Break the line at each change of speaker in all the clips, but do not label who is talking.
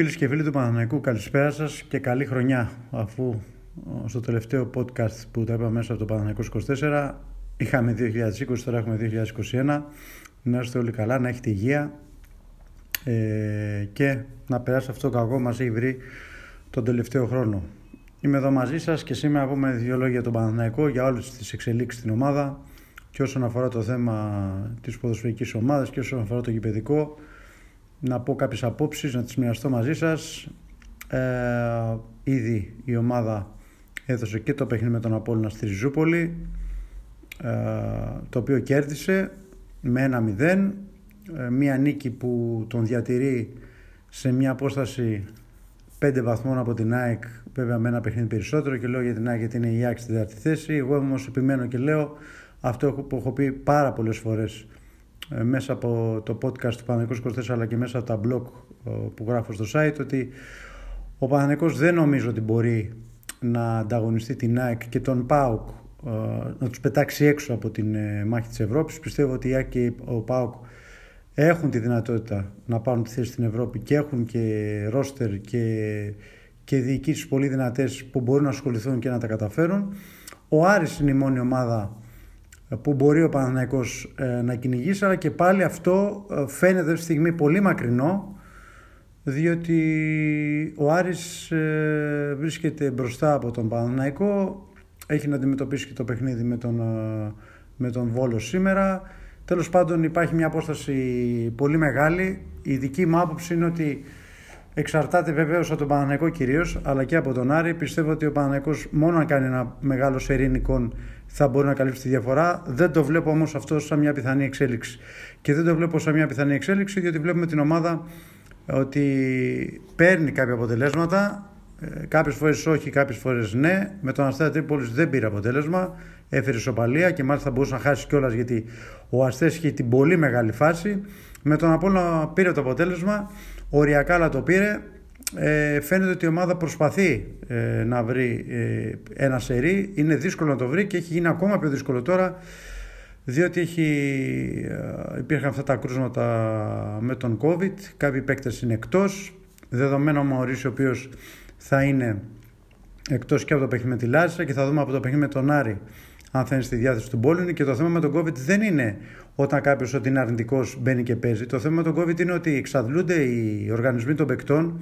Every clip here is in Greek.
Φίλοι και φίλοι του Παναθηναϊκού, καλησπέρα σας και καλή χρονιά. Αφού στο τελευταίο podcast που τα είπα μέσα από το Παναθηναϊκός 24 είχαμε 2020, τώρα έχουμε 2021. Να είστε όλοι καλά, να έχετε υγεία ε, και να περάσει αυτό το κακό μας έχει βρει τον τελευταίο χρόνο. Είμαι εδώ μαζί σας και σήμερα πούμε δύο λόγια για τον Παναθηναϊκό, για όλες τις εξελίξεις στην ομάδα και όσον αφορά το θέμα της ποδοσφαιρικής ομάδας και όσον αφορά το γηπαιδικό να πω κάποιες απόψεις, να τις μοιραστώ μαζί σας. Ε, ήδη η ομάδα έδωσε και το παιχνίδι με τον Απόλλωνα στη Ριζούπολη, ε, το οποίο κέρδισε με ένα 0 ε, μία νίκη που τον διατηρεί σε μια απόσταση 5 βαθμών από την ΑΕΚ, βέβαια με ένα παιχνίδι περισσότερο και λέω για την ΑΕΚ γιατί είναι η ΑΕΚ στην τέταρτη θέση. Εγώ όμως επιμένω και λέω αυτό που έχω πει πάρα πολλές φορές ε, μέσα από το podcast του Παναγικός 24 αλλά και μέσα από τα blog ε, που γράφω στο site ότι ο Παναγικός δεν νομίζω ότι μπορεί να ανταγωνιστεί την ΑΕΚ και τον ΠΑΟΚ ε, να τους πετάξει έξω από την μάχη της Ευρώπης. Πιστεύω ότι η ΑΕΚ και ο ΠΑΟΚ έχουν τη δυνατότητα να πάρουν τη θέση στην Ευρώπη και έχουν και ρόστερ και, και διοικήσεις πολύ δυνατές που μπορούν να ασχοληθούν και να τα καταφέρουν. Ο Άρης είναι η μόνη ομάδα που μπορεί ο Παναθηναϊκός ε, να κυνηγήσει αλλά και πάλι αυτό ε, φαίνεται στη στιγμή πολύ μακρινό διότι ο Άρης ε, βρίσκεται μπροστά από τον Παναθηναϊκό έχει να αντιμετωπίσει και το παιχνίδι με τον, με τον Βόλος σήμερα. Τέλος πάντων υπάρχει μια απόσταση πολύ μεγάλη. Η δική μου άποψη είναι ότι Εξαρτάται βεβαίως από τον Παναναϊκό κυρίως, αλλά και από τον Άρη. Πιστεύω ότι ο Παναναϊκό μόνο αν κάνει ένα μεγάλο σερήνικον θα μπορεί να καλύψει τη διαφορά. Δεν το βλέπω όμως αυτό σαν μια πιθανή εξέλιξη. Και δεν το βλέπω σαν μια πιθανή εξέλιξη, διότι βλέπουμε την ομάδα ότι παίρνει κάποια αποτελέσματα. Ε, κάποιες φορές όχι, κάποιες φορές ναι. Με τον Αστέρα Τρίπολης δεν πήρε αποτέλεσμα. Έφερε σοπαλία και μάλιστα μπορούσε να χάσει κιόλας γιατί ο Αστέ είχε την πολύ μεγάλη φάση. Με τον Απόλυτο πήρε το αποτέλεσμα. Οριακά αλλά το πήρε. Ε, φαίνεται ότι η ομάδα προσπαθεί ε, να βρει ε, ένα σερί. Είναι δύσκολο να το βρει και έχει γίνει ακόμα πιο δύσκολο τώρα διότι έχει, ε, υπήρχαν αυτά τα κρούσματα με τον COVID. Κάποιοι παίκτες είναι εκτός. Δεδομένο ο Μαωρίς ο οποίος θα είναι εκτός και από το παιχνίδι με τη Λάρισα και θα δούμε από το παιχνίδι με τον Άρη αν θα είναι στη διάθεση του Μπόλιν. Και το θέμα με τον COVID δεν είναι όταν κάποιος ότι είναι αρνητικός μπαίνει και παίζει. Το θέμα με τον COVID είναι ότι εξαντλούνται οι οργανισμοί των παικτών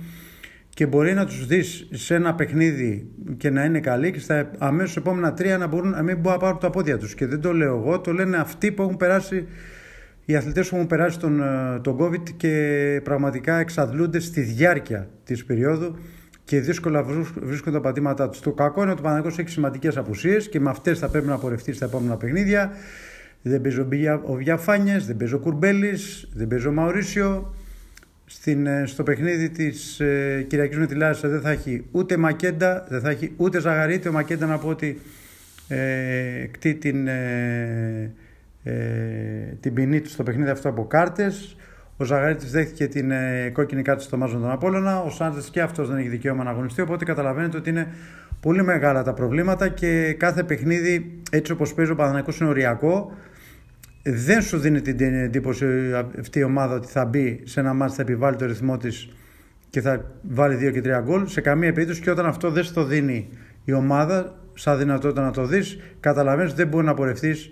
και μπορεί να τους δεις σε ένα παιχνίδι και να είναι καλοί και στα αμέσως επόμενα τρία να, μπορούν, να μην μπορούν να πάρουν τα πόδια τους. Και δεν το λέω εγώ, το λένε αυτοί που έχουν περάσει, οι αθλητές που έχουν περάσει τον, ε, τον COVID και πραγματικά εξαντλούνται στη διάρκεια της περίοδου και δύσκολα βρίσκονται τα πατήματά τους. Το κακό είναι ότι ο Παναγιώτο έχει σημαντικές απουσίες και με αυτές θα πρέπει να πορευτεί στα επόμενα παιχνίδια. Δεν παίζει ο Βιαφάνιε, δεν παίζει ο Κουρμπέλης, δεν παίζει ο Μαουρίσιο. Στην, ε, στο παιχνίδι της ε, Κυριακής με τη Λάρισα δεν θα έχει ούτε Μακέντα, δεν θα έχει ούτε Ζαγαρίτη. Ο Μακέντα να πω ότι ε, κτεί την, ε, ε, την ποινή του στο παιχνίδι αυτό από κάρτες. Ο Ζαγαρίτη δέχτηκε την ε, κόκκινη κάρτα στο Μάζο τον Απόλωνα. Ο Σάντζες και αυτός δεν έχει δικαίωμα να αγωνιστεί. Οπότε καταλαβαίνετε ότι είναι πολύ μεγάλα τα προβλήματα και κάθε παιχνίδι, έτσι όπως παίζει ο Παναναναϊκό, είναι οριακό. Δεν σου δίνει την εντύπωση αυτή η ομάδα ότι θα μπει σε ένα μάτι, θα επιβάλλει το ρυθμό της και θα βάλει 2 και 3 γκολ. Σε καμία περίπτωση και όταν αυτό δεν στο δίνει η ομάδα, σαν δυνατότητα να το δεις, καταλαβαίνεις ότι δεν μπορεί να πορευτείς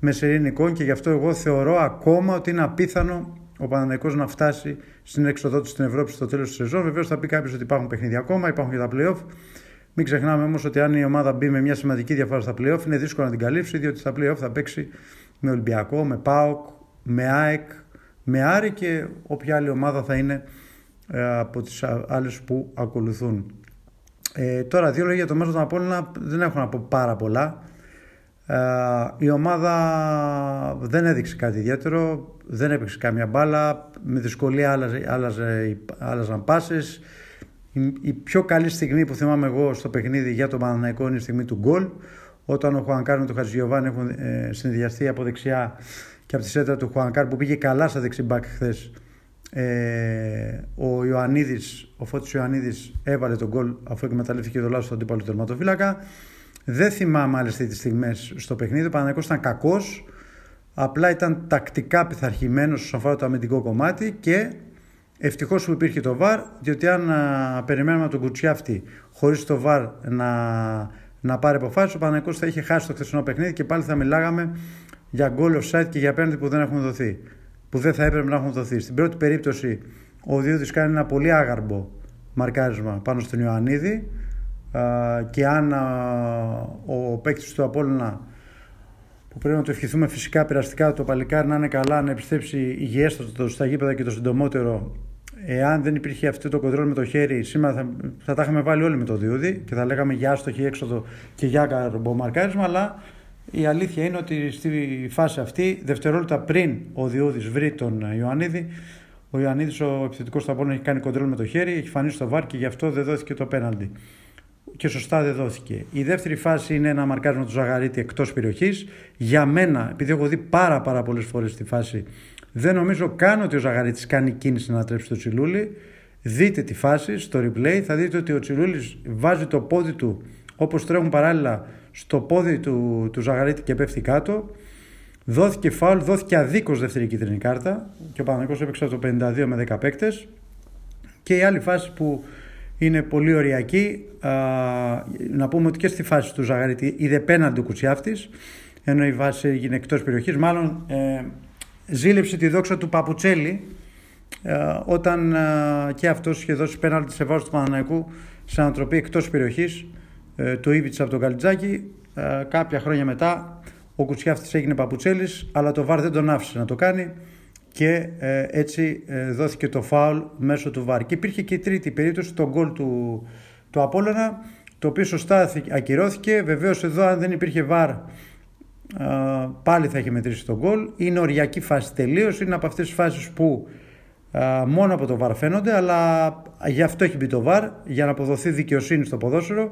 με σερήνικο και γι' αυτό εγώ θεωρώ ακόμα ότι είναι απίθανο ο Παναναναϊκό να φτάσει στην έξοδό του στην Ευρώπη στο τέλος της σεζόν. Βεβαίως θα πει κάποιος ότι υπάρχουν παιχνίδια ακόμα, υπάρχουν και τα playoff. Μην ξεχνάμε όμως ότι αν η ομάδα μπει με μια σημαντική διαφορά στα playoff, είναι δύσκολο να την καλύψει, διότι στα playoff θα παίξει με Ολυμπιακό, με ΠΑΟΚ, με ΑΕΚ, με Άρη και όποια άλλη ομάδα θα είναι ε, από τις άλλες που ακολουθούν. Ε, τώρα δύο λόγια για το μέσο των Απόλλωνα δεν έχω να πω πάρα πολλά. Ε, η ομάδα δεν έδειξε κάτι ιδιαίτερο, δεν έπαιξε κάμια μπάλα, με δυσκολία άλλαζε, άλλαζε, άλλαζαν πάσες. Η, η, πιο καλή στιγμή που θυμάμαι εγώ στο παιχνίδι για τον Παναναϊκό είναι η στιγμή του γκολ, όταν ο Χουανκάρ με τον Χατζιωβάνη έχουν ε, συνδυαστεί από δεξιά και από τη σέντρα του Χουανκάρ που πήγε καλά στα δεξιμπάκ χθες. Ε, ο Ιωαννίδης, ο Φώτης Ιωαννίδης έβαλε τον γκολ αφού εκμεταλλεύτηκε το λάθος του αντίπαλου τερματοφύλακα. Δεν θυμάμαι άλλες τι στιγμές στο παιχνίδι. Ο Παναγιώτο ήταν κακός. Απλά ήταν τακτικά πειθαρχημένος όσον αφορά το αμυντικό κομμάτι και Ευτυχώς που υπήρχε το VAR, διότι αν περιμένουμε τον Κουτσιάφτη χωρίς το VAR να, να πάρει αποφάσεις, ο Παναγικός θα είχε χάσει το χθεσινό παιχνίδι και πάλι θα μιλάγαμε για γκολ offside και για πέναντι που δεν έχουν δοθεί. Που δεν θα έπρεπε να έχουν δοθεί. Στην πρώτη περίπτωση, ο Διούδης κάνει ένα πολύ άγαρμπο μαρκάρισμα πάνω στον Ιωαννίδη και αν ο παίκτης του Απόλλωνα που πρέπει να το ευχηθούμε φυσικά πειραστικά το παλικάρι να είναι καλά, να επιστρέψει υγιέστατος στα γήπεδα και το συντομότερο. Εάν δεν υπήρχε αυτό το κοντρόλ με το χέρι, σήμερα θα, θα τα είχαμε βάλει όλοι με το διούδι και θα λέγαμε για άστοχη έξοδο και για καρμπομαρκάρισμα. Αλλά η αλήθεια είναι ότι στη φάση αυτή, δευτερόλεπτα πριν ο Διούδη βρει τον Ιωαννίδη, ο Ιωαννίδης, ο επιθετικός του Απόλλωνα, έχει κάνει κοντρόλ με το χέρι, έχει φανεί στο βάρ και γι' αυτό δεν δόθηκε το πέναλτι και σωστά δεν δόθηκε. Η δεύτερη φάση είναι ένα μαρκάρισμα του Ζαγαρίτη εκτός περιοχής. Για μένα, επειδή έχω δει πάρα πάρα πολλές φορές τη φάση, δεν νομίζω καν ότι ο Ζαγαρίτης κάνει κίνηση να τρέψει το Τσιλούλι. Δείτε τη φάση στο replay, θα δείτε ότι ο Τσιλούλης βάζει το πόδι του όπως τρέχουν παράλληλα στο πόδι του, του Ζαγαρίτη και πέφτει κάτω. Δόθηκε φάουλ, δόθηκε αδίκως δεύτερη κίτρινη κάρτα και ο Παναγικός έπαιξε το 52 με 10 παίκτες. Και η άλλη φάση που είναι πολύ ωριακή. να πούμε ότι και στη φάση του Ζαγαρίτη είδε πέναντι ο Κουτσιάφτης, ενώ η βάση έγινε εκτός περιοχής. Μάλλον ε, ζήλεψε τη δόξα του Παπουτσέλη ε, όταν ε, και αυτός είχε δώσει πέναντι σε βάρος του Παναναϊκού σε ανατροπή εκτός περιοχής ε, του Ήβιτσα από τον Καλιτζάκη. Ε, κάποια χρόνια μετά ο Κουτσιάφτης έγινε Παπουτσέλης, αλλά το Βάρ δεν τον άφησε να το κάνει και ε, έτσι ε, δόθηκε το φάουλ μέσω του ΒΑΡ. Και υπήρχε και η τρίτη περίπτωση, το γκολ του, του Απόλλωνα, το οποίο σωστά ακυρώθηκε. Βεβαίως εδώ αν δεν υπήρχε ΒΑΡ πάλι θα είχε μετρήσει το γκολ. Είναι οριακή φάση τελείως, είναι από αυτές τις φάσεις που μόνο από το ΒΑΡ φαίνονται, αλλά γι' αυτό έχει μπει το ΒΑΡ, για να αποδοθεί δικαιοσύνη στο ποδόσφαιρο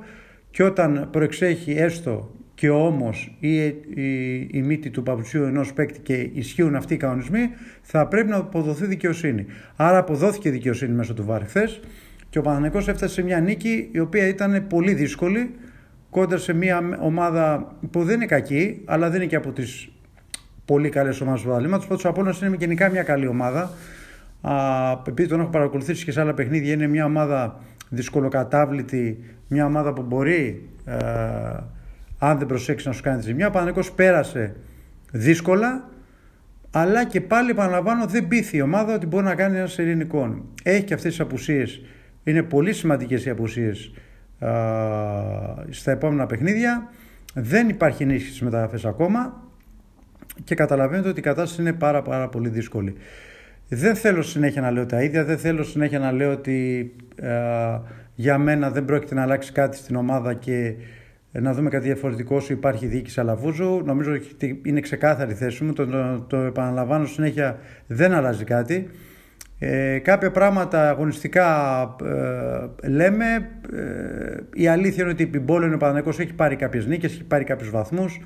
και όταν προεξέχει έστω και όμως η, η, η μύτη του παπουτσιού ενός παίκτη και ισχύουν αυτοί οι κανονισμοί, θα πρέπει να αποδοθεί δικαιοσύνη. Άρα αποδόθηκε δικαιοσύνη μέσω του ΒΑΡ και ο Παναγενικό έφτασε σε μια νίκη η οποία ήταν πολύ δύσκολη κόντρα σε μια ομάδα που δεν είναι κακή, αλλά δεν είναι και από τις πολύ καλές ομάδες του Αλήματο. Πάντω ο Απόλυτο είναι γενικά μια καλή ομάδα. Α, επειδή τον έχω παρακολουθήσει και σε άλλα παιχνίδια, είναι μια ομάδα δυσκολοκατάβλητη, μια ομάδα που μπορεί. Ε, αν δεν προσέξει να σου κάνει τη ζημιά. Ο Παναγικός πέρασε δύσκολα, αλλά και πάλι επαναλαμβάνω δεν πείθει η ομάδα ότι μπορεί να κάνει ένα ειρηνικό. Έχει και αυτές τις απουσίες, είναι πολύ σημαντικές οι απουσίες στα επόμενα παιχνίδια. Δεν υπάρχει ενίσχυση μεταγραφές ακόμα και καταλαβαίνετε ότι η κατάσταση είναι πάρα, πάρα πολύ δύσκολη. Δεν θέλω συνέχεια να λέω τα ίδια, δεν θέλω συνέχεια να λέω ότι για μένα δεν πρόκειται να αλλάξει κάτι στην ομάδα και να δούμε κάτι διαφορετικό όσο υπάρχει διοίκηση Αλαβούζου. Νομίζω ότι είναι ξεκάθαρη η θέση μου. Το, το, το επαναλαμβάνω συνέχεια, δεν αλλάζει κάτι. Ε, κάποια πράγματα αγωνιστικά ε, λέμε. Ε, η αλήθεια είναι ότι η Πιμπόλο ο Παναγικός έχει πάρει κάποιες νίκες, έχει πάρει κάποιους βαθμούς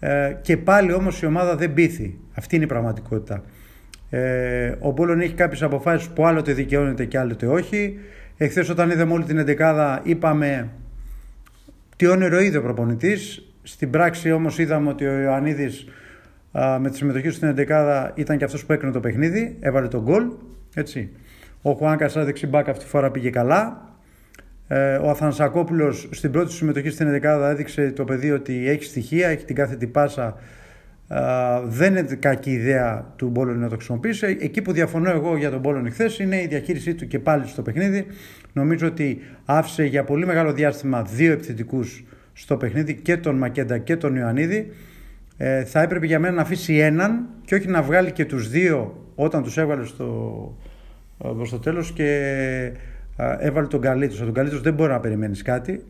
ε, και πάλι όμως η ομάδα δεν πείθει. Αυτή είναι η πραγματικότητα. Ε, ο Πόλων έχει κάποιες αποφάσεις που άλλοτε δικαιώνεται και άλλοτε όχι. Εχθές όταν είδαμε όλη την εντεκάδα είπαμε τι όνειρο είδε ο προπονητής. Στην πράξη όμως είδαμε ότι ο Ιωαννίδης με τη συμμετοχή του στην 11 ήταν και αυτός που έκανε το παιχνίδι, έβαλε τον γκολ. Έτσι. Ο Χουάνκας, σαν δεξί μπακ, αυτή τη φορά πήγε καλά. Ε, ο Αθανσακόπουλο στην πρώτη συμμετοχή στην 11 έδειξε το παιδί ότι έχει στοιχεία, έχει την κάθετη πάσα. Δεν είναι κακή ιδέα του Μπόλων να το χρησιμοποιήσει. Εκεί που διαφωνώ εγώ για τον Μπόλων χθες είναι η διαχείρισή του και πάλι στο παιχνίδι. Νομίζω ότι άφησε για πολύ μεγάλο διάστημα δύο επιθετικούς στο παιχνίδι και τον Μακέντα και τον Ιωαννίδη. Ε, θα έπρεπε για μένα να αφήσει έναν και όχι να βγάλει και τους δύο όταν τους έβαλε στο, ε, στο τέλος και ε, έβαλε τον Καλίτος. Τον Καλίτος δεν μπορεί να περιμένεις κάτι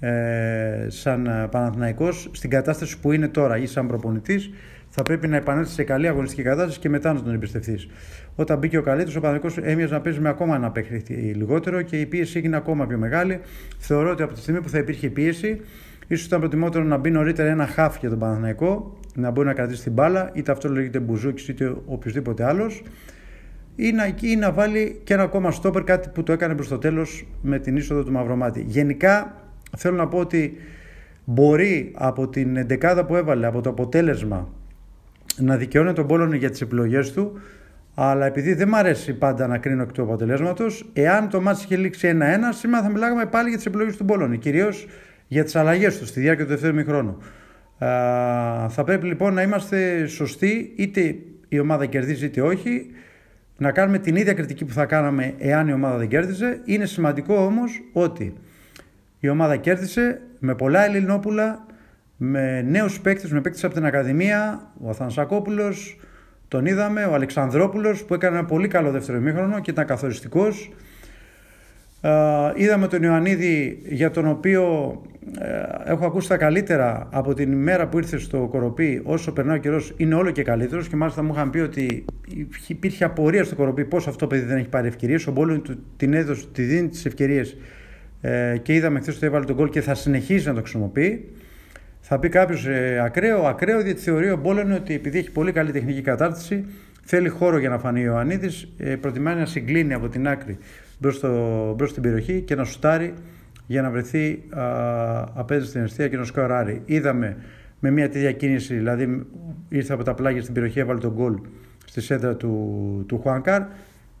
ε, σαν Παναθηναϊκός στην κατάσταση που είναι τώρα ή σαν προπονητής θα πρέπει να επανέλθει σε καλή αγωνιστική κατάσταση και μετά να τον εμπιστευτείς. Όταν μπήκε ο καλύτερο, ο Παναγικό έμοιαζε να παίζει με ακόμα ένα παίχτη λιγότερο και η πίεση έγινε ακόμα πιο μεγάλη. Θεωρώ ότι από τη στιγμή που θα υπήρχε πίεση, ίσως ήταν προτιμότερο να μπει νωρίτερα ένα χάφ για τον Παναθηναϊκό, να μπορεί να κρατήσει την μπάλα, είτε αυτό λέγεται Μπουζούκης είτε οποιοδήποτε άλλος, ή να, ή να βάλει και ένα ακόμα στόπερ, κάτι που το έκανε προς το τέλος με την είσοδο του Μαυρομάτη. Γενικά θέλω να πω ότι μπορεί από την εντεκάδα που έβαλε, από το αποτέλεσμα να δικαιώνει τον Πόλωνο για τις επιλογές του Αλλά επειδή δεν μου αρέσει πάντα να κρίνω εκ του αποτελέσματος, εάν το μάτι είχε λήξει 1-1, σήμερα θα μιλάγαμε πάλι για τις επιλογές του Μπόλωνη. Κυρίως για τις αλλαγές τους στη διάρκεια του δεύτερου μηχρόνου. θα πρέπει λοιπόν να είμαστε σωστοί, είτε η ομάδα κερδίζει είτε όχι, να κάνουμε την ίδια κριτική που θα κάναμε εάν η ομάδα δεν κέρδιζε. Είναι σημαντικό όμως ότι η ομάδα κέρδισε με πολλά Ελληνόπουλα, με νέους παίκτες, με παίκτες από την Ακαδημία, ο Αθανσακόπουλο, τον είδαμε, ο Αλεξανδρόπουλος που έκανε ένα πολύ καλό δεύτερο ημίχρονο και ήταν καθοριστικός. Είδαμε τον Ιωαννίδη για τον οποίο ε, έχω ακούσει τα καλύτερα από την ημέρα που ήρθε στο Κοροπή. Όσο περνάει ο καιρός, είναι όλο και καλύτερος. Και μάλιστα μου είχαν πει ότι υπήρχε απορία στο Κοροπή πώς αυτό το παιδί δεν έχει πάρει ευκαιρίες. Ο Μπόλου την έδωσε, τη δίνει τις ευκαιρίες ε, και είδαμε χθες ότι έβαλε τον κόλ και θα συνεχίσει να το χρησιμοποιεί. Θα πει κάποιος ε, ακραίο, ακραίο, διότι θεωρεί ο Μπόλου ότι επειδή έχει πολύ καλή τεχνική κατάρτιση, θέλει χώρο για να φανεί ο Ιωαννίδη, ε, προτιμάει να συγκλίνει από την άκρη μπρος στην περιοχή και να σουτάρει για να βρεθεί απέναντι στην αιστεία και να σκοράρει. Είδαμε με μια τέτοια κίνηση, δηλαδή ήρθε από τα πλάγια στην περιοχή, έβαλε τον γκολ στη σέντρα του, του Χουάνκαρ.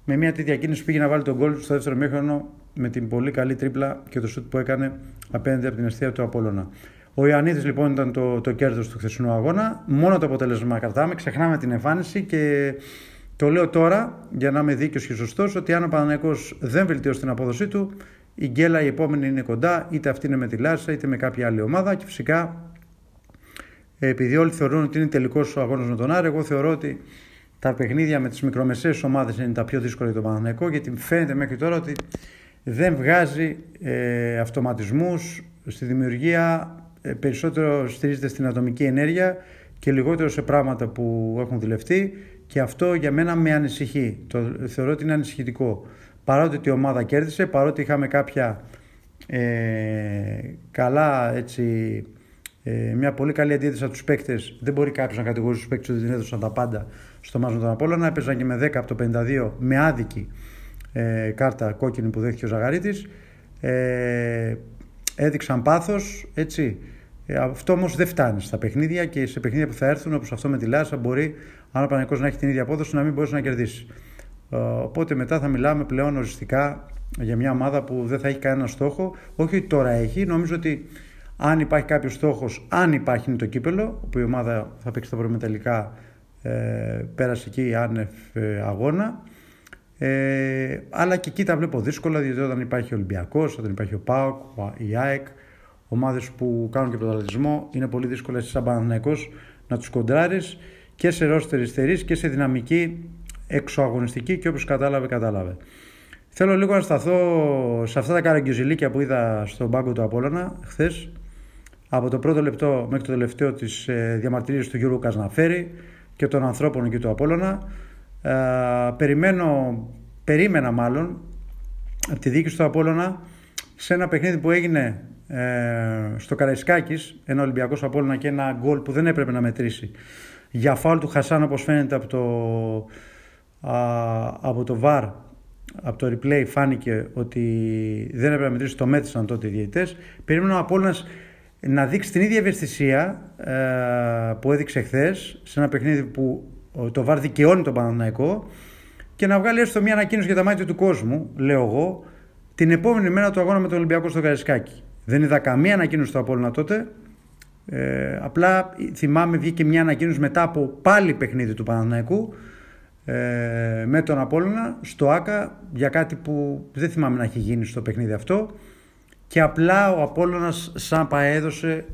Με μια τέτοια κίνηση πήγε να βάλει τον γκολ στο δεύτερο μήχρονο με την πολύ καλή τρίπλα και το σουτ που έκανε απέναντι από την αιστεία του Απόλλωνα. Ο Ιωαννίδης λοιπόν ήταν το, το κέρδος του χθεσινού αγώνα. Μόνο το αποτέλεσμα κρατάμε, ξεχνάμε την εμφάνιση και το λέω τώρα για να είμαι δίκαιος και σωστός ότι αν ο Παναναναϊκό δεν βελτιώσει την απόδοσή του, η γκέλα η επόμενη είναι κοντά, είτε αυτή είναι με τη Λάρισα είτε με κάποια άλλη ομάδα και φυσικά επειδή όλοι θεωρούν ότι είναι τελικός ο αγώνας με τον Άρη, εγώ θεωρώ ότι τα παιχνίδια με τις μικρομεσαίες ομάδες είναι τα πιο δύσκολα για τον Παναναναϊκό γιατί φαίνεται μέχρι τώρα ότι δεν βγάζει ε, αυτοματισμούς στη δημιουργία, ε, περισσότερο στηρίζεται στην ατομική ενέργεια και λιγότερο σε πράγματα που έχουν δουλευτεί και αυτό για μένα με ανησυχεί. Το θεωρώ ότι είναι ανησυχητικό. Παρότι η ομάδα κέρδισε, παρότι είχαμε κάποια ε, καλά έτσι, ε, μια πολύ καλή αντίθεση από τους παίκτες. Δεν μπορεί κάποιος να κατηγορήσει τους παίκτες ότι δεν έδωσαν τα πάντα στο μάζο των Απόλλωνα. Έπαιζαν και με 10 από το 52 με άδικη ε, κάρτα κόκκινη που δέχτηκε ο Ζαγαρίτης. Ε, έδειξαν πάθος, έτσι. Ε, αυτό όμως δεν φτάνει στα παιχνίδια και σε παιχνίδια που θα έρθουν, όπως αυτό με τη Λάσα, μπορεί αν ο Παναγικός να έχει την ίδια απόδοση να μην μπορέσει να κερδίσεις. Ε, οπότε μετά θα μιλάμε πλέον οριστικά για μια ομάδα που δεν θα έχει κανένα στόχο. Όχι ότι τώρα έχει, νομίζω ότι αν υπάρχει κάποιος στόχος, αν υπάρχει είναι το κύπελο, που η ομάδα θα παίξει τα τελικά ε, πέρασε εκεί άνευ ε, αγώνα. Ε, αλλά και εκεί τα βλέπω δύσκολα, διότι όταν υπάρχει ο Ολυμπιακός, όταν υπάρχει ο ΠΑΟΚ, η ΑΕΚ, ομάδες που κάνουν και πρωταθλητισμό, είναι πολύ δύσκολο εσύ σαν Παναθυναϊκό να τους κοντράρεις και σε ρόστερ υστερής και σε δυναμική εξωαγωνιστική και όπως κατάλαβε, κατάλαβε. Θέλω λίγο να σταθώ σε αυτά τα καραγκιουζιλίκια που είδα στον πάγκο του Απόλλωνα χθες. Από το πρώτο λεπτό μέχρι το τελευταίο της ε, διαμαρτυρία του Γιώργου Κασναφέρη και των ανθρώπων εκεί του Απόλλωνα. Ε, περιμένω, περίμενα μάλλον από τη δίκη του Απόλλωνα σε ένα παιχνίδι που έγινε ε, στο Καραϊσκάκης, ένα Ολυμπιακός Απόλλωνα και ένα γκολ που δεν έπρεπε να μετρήσει. Για φάουλ του Χασάν όπως φαίνεται από το, από το VAR από το replay φάνηκε ότι δεν έπρεπε να μετρήσει το μέτρησαν τότε οι διαιτητές. Περίμενα ο Απόλλωνας να δείξει την ίδια ευαισθησία ε, που έδειξε χθες σε ένα παιχνίδι που το ΒΑΡ δικαιώνει τον Παναναναϊκό και να βγάλει έστω μια ανακοίνωση για τα μάτια του κόσμου, λέω εγώ, την επόμενη μέρα του αγώνα με τον Ολυμπιακό στο Καρισκάκι. Δεν είδα καμία ανακοίνωση του Απόλλωνα τότε. Ε, απλά θυμάμαι βγήκε μια ανακοίνωση μετά από πάλι παιχνίδι του Παναναναϊκού ε, με τον Απόλλωνα στο ΆΚΑ για κάτι που δεν θυμάμαι να έχει γίνει στο παιχνίδι αυτό και απλά ο Απόλλωνας σαν παρέδωσε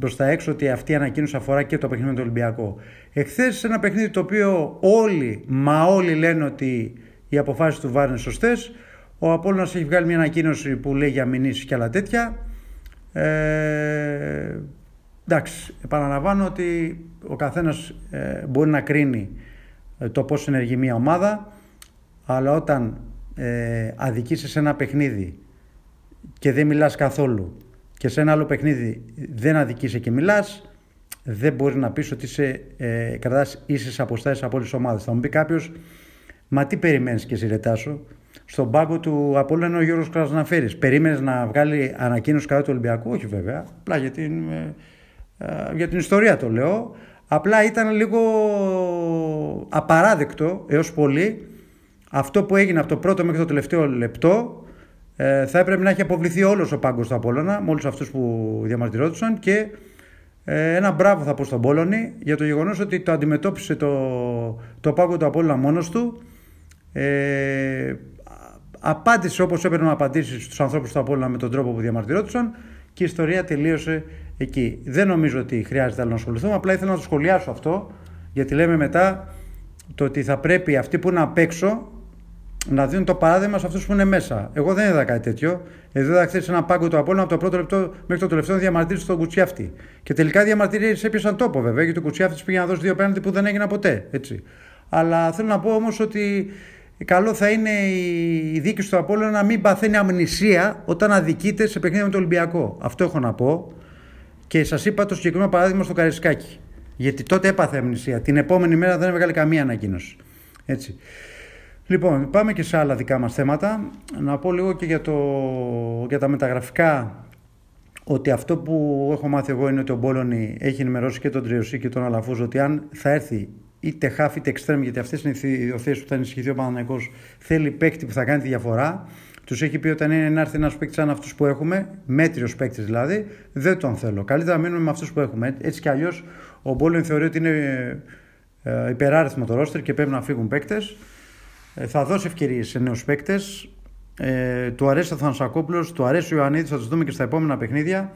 προς τα έξω ότι αυτή η ανακοίνωση αφορά και το παιχνίδι με τον Ολυμπιακό. Εχθές σε ένα παιχνίδι το οποίο όλοι, μα όλοι λένε ότι οι αποφάσεις του Βάρ είναι σωστές. Ο Απόλλωνας έχει βγάλει μια ανακοίνωση που λέει για μηνύσεις και άλλα τέτοια. Ε, εντάξει, επαναλαμβάνω ότι ο καθένας ε, μπορεί να κρίνει ε, το πώς ενεργεί μια ομάδα, αλλά όταν ε, αδικήσεις σε ένα παιχνίδι και δεν μιλάς καθόλου και σε ένα άλλο παιχνίδι δεν αδικείσαι και μιλάς, δεν μπορείς να πεις ότι είσαι, ε, κρατά ίσε αποστάσεις από όλες τις ομάδες. Θα μου πει κάποιος, μα τι περιμένεις και εσύ, Ρετάσο. Στον πάγκο του Απόλυνα είναι ο Γιώργος Κρασναφέρης. Περίμενες να βγάλει ανακοίνωση κατά του Ολυμπιακού, όχι βέβαια. Απλά για την, ε, ε, για την ιστορία το λέω. Απλά ήταν λίγο απαράδεκτο έως πολύ αυτό που έγινε από το πρώτο μέχρι το τελευταίο λεπτό ε, θα έπρεπε να έχει αποβληθεί όλος ο πάγκος του Απόλλωνα με όλους αυτούς που διαμαρτυρόντουσαν και ε, ένα μπράβο θα πω στον Πόλωνη για το γεγονός ότι το αντιμετώπισε το, το πάγκο του Απόλλωνα μόνος του ε, απάντησε όπως έπρεπε να απαντήσει στους ανθρώπους του Απόλλωνα με τον τρόπο που διαμαρτυρόντουσαν και η ιστορία τελείωσε εκεί. Δεν νομίζω ότι χρειάζεται άλλο να ασχοληθούμε, απλά ήθελα να το σχολιάσω αυτό γιατί λέμε μετά το ότι θα πρέπει αυτοί που είναι απ' έξω να δίνουν το παράδειγμα σε αυτούς που είναι μέσα. Εγώ δεν είδα κάτι τέτοιο. Εδώ είδα χθε ένα πάγκο του Απόλυνα από το πρώτο λεπτό μέχρι το τελευταίο διαμαρτύρηση στον Κουτσιάφτη. Και τελικά οι διαμαρτυρίε έπιασαν τόπο βέβαια, γιατί ο Κουτσιάφτης πήγε να δώσει δύο πέναντι που δεν έγιναν ποτέ. Έτσι. Αλλά θέλω να πω όμως ότι καλό θα είναι η δίκη του Απόλυνα να μην παθαίνει αμνησία όταν αδικείται σε παιχνίδι με το Ολυμπιακό. Αυτό έχω να πω. Και σας είπα το συγκεκριμένο παράδειγμα στο Καρισκάκι. Γιατί τότε έπαθε αμνησία. Την επόμενη μέρα δεν έβγαλε καμία ανακοίνωση. Έτσι. Λοιπόν, πάμε και σε άλλα δικά μας θέματα. Να πω λίγο και για, το, για τα μεταγραφικά ότι αυτό που έχω μάθει εγώ είναι ότι ο Μπόλωνη έχει ενημερώσει και τον Τριωσή και τον Αλαφούζ ότι αν θα έρθει είτε χάφ είτε εξτρέμ, γιατί αυτές είναι οι ιδιοθέσει που θα ενισχυθεί ο Παναναναϊκό, θέλει παίκτη που θα κάνει τη διαφορά. Τους έχει πει όταν είναι να έρθει ένας παίκτης σαν αυτούς που έχουμε, μέτριος παίκτης δηλαδή, δεν τον θέλω. Καλύτερα να μείνουμε με αυτούς που έχουμε. Έτσι κι αλλιώς ο Μπόλωνη θεωρεί ότι είναι ε, υπεράριθμο το ρόστερ και πρέπει να φύγουν παίκτες. Ε, θα δώσει ευκαιρίες σε νέους παίκτες. Ε, του αρέσει ο Θανσακόπουλος, του αρέσει ο Ιωαννίδης, θα τους δούμε και στα επόμενα παιχνίδια.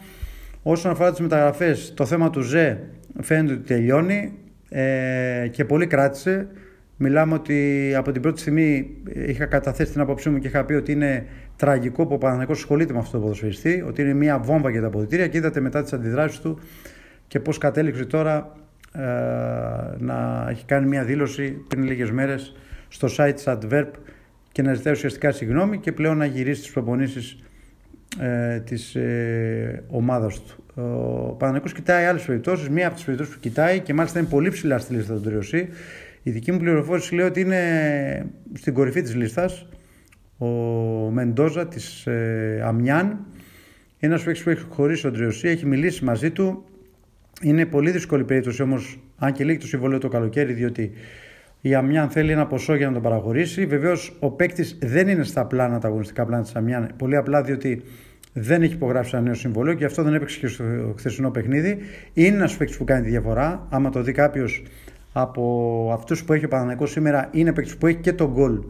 Όσον αφορά τις μεταγραφές, το θέμα του ΖΕ φαίνεται ότι τελειώνει ε, και πολύ κράτησε. Μιλάμε ότι από την πρώτη στιγμή είχα καταθέσει την άποψή μου και είχα πει ότι είναι τραγικό που ο Παναθηναϊκός ασχολείται με αυτό το ποδοσφαιριστή, ότι είναι μια βόμβα για τα αποδητήρια και είδατε μετά τις αντιδράσεις του και πώς κατέληξε τώρα ε, να έχει κάνει μια δήλωση πριν λίγες μέρες στο site της Adverb και να ζητάει ουσιαστικά συγγνώμη και πλέον να γυρίσει τις προπονήσεις ε, της ε, ομάδας του. Ο Παναγικός κοιτάει άλλες περιπτώσεις, μία από τις περιπτώσεις που κοιτάει και μάλιστα είναι πολύ ψηλά στη λίστα των Τριωσή. Η δική μου πληροφόρηση λέει ότι είναι στην κορυφή της λίστας ο Μεντόζα της ε, Αμιάν, ένας παίκτης που έχει χωρίσει τον Τριωσή, έχει μιλήσει μαζί του. Είναι πολύ δύσκολη περίπτωση όμως, αν και λύγει το συμβολέο το καλοκαίρι, διότι η Αμιάν θέλει ένα ποσό για να τον παραχωρήσει. Βεβαίως ο παίκτης δεν είναι στα πλάνα, τα αγωνιστικά πλάνα της Αμιάν. Πολύ απλά διότι δεν έχει υπογράψει ένα νέο συμβολίο και αυτό δεν έπαιξε και στο χθεσινό παιχνίδι. Είναι ένας παίκτης που κάνει τη διαφορά. Άμα το δει κάποιος από αυτούς που έχει ο Παναναναϊκός σήμερα, είναι παίκτης που έχει και τον γκολ.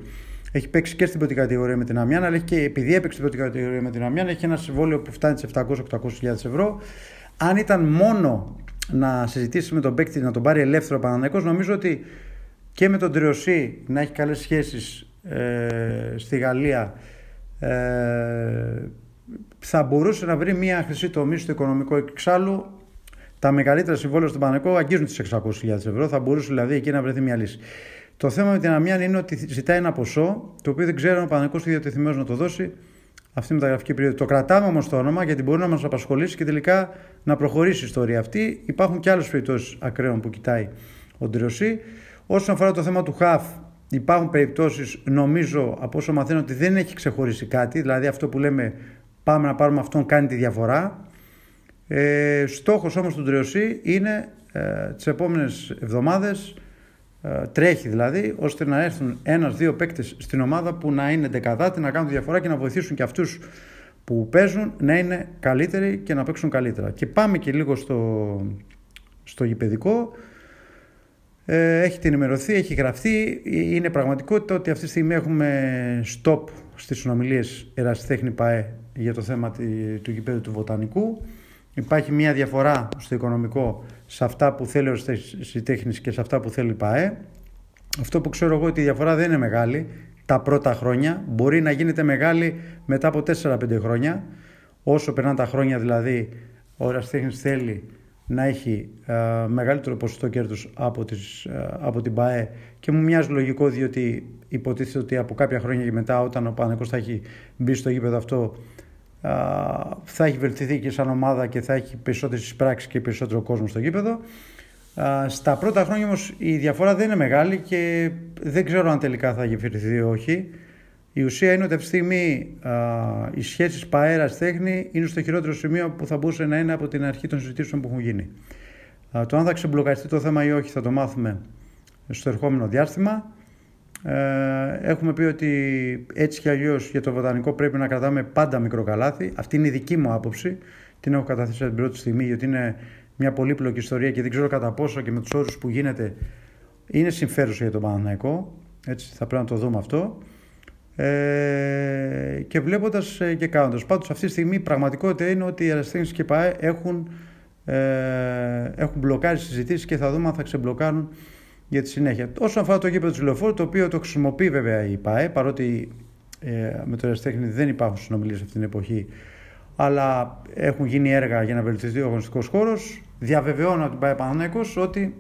Έχει παίξει και στην πρώτη κατηγορία με την Αμιάν, αλλά έχει και επειδή έπαιξε στην πρώτη κατηγορία με την Αμιάν, έχει ένα συμβόλαιο που φτάνει σε 700-800 ευρώ. Αν ήταν μόνο να συζητήσει με τον παίκτη να τον πάρει ελεύθερο ο νομίζω ότι και με τον Τριωσή να έχει καλές σχέσεις ε, στη Γαλλία ε, θα μπορούσε να βρει μια χρυσή τομή στο οικονομικό εξάλλου τα μεγαλύτερα συμβόλαια στον Πανεκό αγγίζουν τις 600.000 ευρώ θα μπορούσε δηλαδή εκεί να βρεθεί μια λύση το θέμα με την Αμιάν είναι ότι ζητάει ένα ποσό το οποίο δεν ξέρω αν ο Πανεκός είναι διατεθειμένος να το δώσει αυτή η μεταγραφική περίοδος. Το κρατάμε όμως το όνομα γιατί μπορεί να μας απασχολήσει και τελικά να προχωρήσει η ιστορία αυτή. Υπάρχουν και άλλες περιπτώσεις ακραίων που κοιτάει ο Ντριωσή. Όσον αφορά το θέμα του ΧΑΦ, υπάρχουν περιπτώσεις, νομίζω, από όσο μαθαίνω, ότι δεν έχει ξεχωρίσει κάτι. Δηλαδή αυτό που λέμε πάμε να πάρουμε αυτόν κάνει τη διαφορά. Ε, στόχος όμως του Τριωσή είναι ε, τις επόμενες εβδομάδες, ε, τρέχει δηλαδή, ώστε να έρθουν ένας-δύο παίκτες στην ομάδα που να είναι δεκαδάτοι, να κάνουν τη διαφορά και να βοηθήσουν και αυτούς που παίζουν να είναι καλύτεροι και να παίξουν καλύτερα. Και πάμε και λίγο στο, στο γηπαιδικό. Ε, έχει ενημερωθεί, έχει γραφτεί. Είναι πραγματικότητα ότι αυτή τη στιγμή έχουμε stop στις συνομιλίες Ερασιτέχνη ΠΑΕ για το θέμα του γηπέδου του Βοτανικού. Υπάρχει μια διαφορά στο οικονομικό σε αυτά που θέλει ο Ερασιτέχνης και σε αυτά που θέλει η ΠΑΕ. Αυτό που ξέρω εγώ ότι η διαφορά δεν είναι μεγάλη τα πρώτα χρόνια. Μπορεί να γίνεται μεγάλη μετά από 4-5 χρόνια. Όσο περνάνε τα χρόνια δηλαδή ο Ερασιτέχνης θέλει να έχει ε, μεγαλύτερο ποσοστό κέρδους από, τις, ε, από την ΠΑΕ και μου μοιάζει λογικό διότι υποτίθεται ότι από κάποια χρόνια και μετά όταν ο Πανεκός θα έχει μπει στο γήπεδο αυτό ε, θα έχει βελτιθεί και σαν ομάδα και θα έχει περισσότερες εισπράξεις και περισσότερο κόσμο στο γήπεδο. Στα πρώτα χρόνια όμως η διαφορά δεν είναι μεγάλη και δεν ξέρω αν τελικά θα γεφυρηθεί ή όχι. Η ουσία είναι ότι αυτή τη στιγμή α, οι σχέσεις ΠΑΕΡΑ τέχνη είναι στο χειρότερο σημείο που θα μπορούσε να είναι από την αρχή των συζητήσεων που έχουν γίνει. Το αν θα ξεμπλοκαριστεί το θέμα ή όχι θα το μάθουμε στο ερχόμενο διάστημα. Ε, έχουμε πει ότι έτσι κι αλλιώς για το βοτανικό πρέπει να κρατάμε πάντα μικροκαλάθι. Αυτή είναι η δική μου άποψη. Την έχω καταθέσει την πρώτη στιγμή, γιατί είναι μια πολύπλοκη ιστορία και δεν ξέρω κατά πόσο και με τους όρους που γίνεται είναι συμφέρουσα για τον Παναθηναϊκό. Έτσι θα πρέπει να το δούμε αυτό. Ε, και βλέποντας ε, και κάνοντας. Πάντως αυτή τη στιγμή η πραγματικότητα είναι ότι οι Αριστεχνε και ΠΑΕ έχουν, ε, έχουν μπλοκάρει συζητήσεις και θα δούμε αν θα ξεμπλοκάρουν για τη συνέχεια. Όσον αφορά το γήπεδο του λεωφόρου, το οποίο το χρησιμοποιεί βέβαια η ΠΑΕ, παρότι ε, με το Εραστέχνη δεν υπάρχουν συνομιλίες αυτή την εποχή, αλλά έχουν γίνει έργα για να βελτιωθεί ο αγωνιστικός χώρος. Διαβεβαιώνω από την ΠΑΕ Παναναναϊκό ότι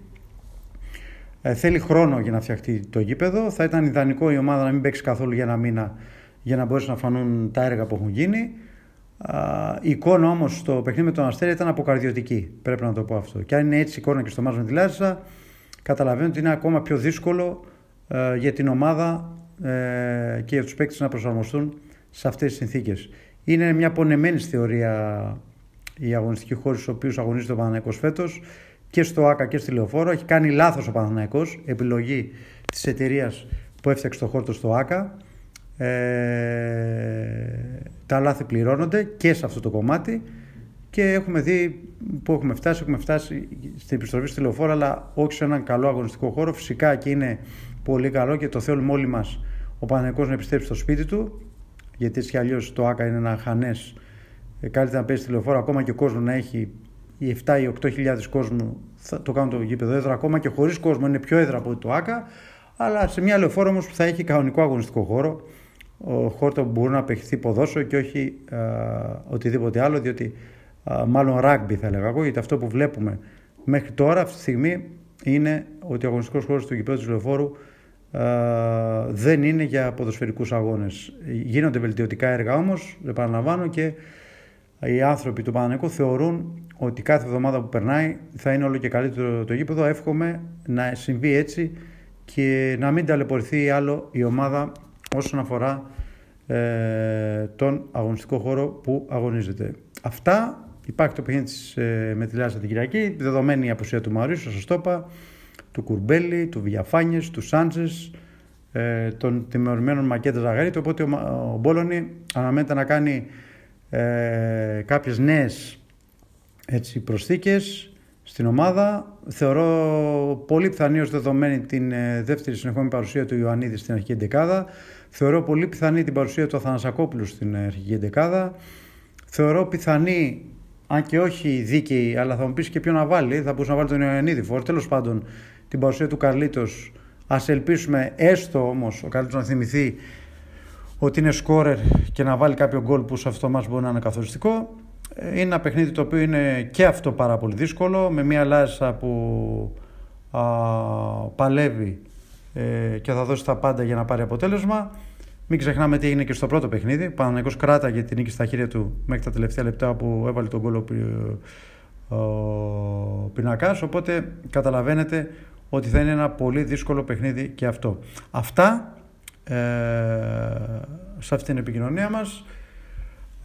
ε, θέλει χρόνο για να φτιαχτεί το γήπεδο. Θα ήταν ιδανικό η ομάδα να μην παίξει καθόλου για ένα μήνα για να μπορέσουν να φανούν τα έργα που έχουν γίνει. Η εικόνα όμως στο παιχνίδι με τον Αστέρι ήταν αποκαρδιωτική. Πρέπει να το πω αυτό. Και αν είναι έτσι η εικόνα και στο μάζο με τη Λάρισα, καταλαβαίνω ότι είναι ακόμα πιο δύσκολο ε, για την ομάδα ε, και για τους παίκτες να προσαρμοστούν σε αυτές τις συνθήκες. Είναι μια πονεμένη θεωρία η αγωνιστική χώρη στους οποίους αγωνίζεται ο Παναναϊκός φέτος και στο ΆΚΑ και στη Λεωφόρο. Έχει κάνει λάθος ο Παναναϊκός, επιλογή της εταιρείας που έφτιαξε το χώρο στο ΆΚΑ. Ε, τα λάθη πληρώνονται και σε αυτό το κομμάτι και έχουμε δει που έχουμε φτάσει. Έχουμε φτάσει στην επιστροφή στη λεωφόρα, αλλά όχι σε έναν καλό αγωνιστικό χώρο. Φυσικά και είναι πολύ καλό και το θέλουμε όλοι μας ο Παναγενικό να επιστρέψει στο σπίτι του. Γιατί έτσι κι αλλιώς το ΑΚΑ είναι ένα χανές. Ε, καλύτερα να παίζει στη λεωφόρα ακόμα και ο κόσμος να έχει οι 7 ή 8 χιλιάδες κόσμου θα το κάνουν το γήπεδο έδρα ακόμα και χωρίς κόσμο είναι πιο έδρα από το ΑΚΑ. Αλλά σε μια λεωφόρα όμως που θα έχει κανονικό αγωνιστικό χώρο, ο χώρο που μπορεί να απεχθεί ποδόσφαιρο και όχι α, οτιδήποτε άλλο, διότι μάλλον rugby θα έλεγα εγώ, γιατί αυτό που βλέπουμε μέχρι τώρα αυτή τη στιγμή είναι ότι ο αγωνιστικός χώρος του γηπέδου του Λεωφόρου δεν είναι για ποδοσφαιρικούς αγώνες. Γίνονται βελτιωτικά έργα όμως, επαναλαμβάνω και οι άνθρωποι του Παναναϊκού θεωρούν ότι κάθε εβδομάδα που περνάει θα είναι όλο και καλύτερο το γήπεδο. Εύχομαι να συμβεί έτσι και να μην ταλαιπωρηθεί άλλο η ομάδα όσον αφορά ε, τον αγωνιστικό χώρο που αγωνίζεται. Αυτά Υπάρχει το παιχνίδι ε, με τη Λάσσα την Κυριακή, δεδομένη η απουσία του Μαρίσου, σας το είπα, του Κουρμπέλη, του Βιαφάνιες, του Σάντζε, ε, των τιμωρημένων Μακέντα Ζαγαρίτη. Οπότε ο, ο Μπόλωνη αναμένεται να κάνει ε, κάποιες νέε προσθήκες στην ομάδα. Θεωρώ πολύ πιθανή ως δεδομένη την ε, δεύτερη συνεχόμενη παρουσία του Ιωαννίδη στην αρχική εντεκάδα. Θεωρώ πολύ πιθανή την παρουσία του Αθανασακόπουλου στην αρχική εντεκάδα. Θεωρώ πιθανή αν και όχι δίκαιη, αλλά θα μου πεις και ποιο να βάλει. Θα μπορούσε να βάλει τον Ιωαννίδη Φόρ. Τέλος πάντων, την παρουσία του Καρλίτος. Α ελπίσουμε έστω όμως ο Καρλίτος να θυμηθεί ότι είναι σκόρερ και να βάλει κάποιο γκολ που σε αυτό μα μπορεί να είναι καθοριστικό. Ε, είναι ένα παιχνίδι το οποίο είναι και αυτό πάρα πολύ δύσκολο, με μια Λάρισα που α, παλεύει ε, και θα δώσει τα πάντα για να πάρει αποτέλεσμα. Μην ξεχνάμε τι έγινε και στο πρώτο παιχνίδι. Παναγενικό κράταγε την νίκη στα χέρια του μέχρι τα τελευταία λεπτά που έβαλε τον κόλλο ο πινακάς. Οπότε καταλαβαίνετε ότι θα είναι ένα πολύ δύσκολο παιχνίδι και αυτό. Αυτά ε, σε αυτήν την επικοινωνία μας.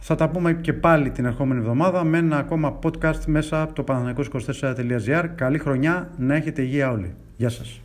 Θα τα πούμε και πάλι την ερχόμενη εβδομάδα με ένα ακόμα podcast μέσα από το παναθηναϊκός24.gr. Καλή χρονιά, να έχετε υγεία όλοι. Γεια σας.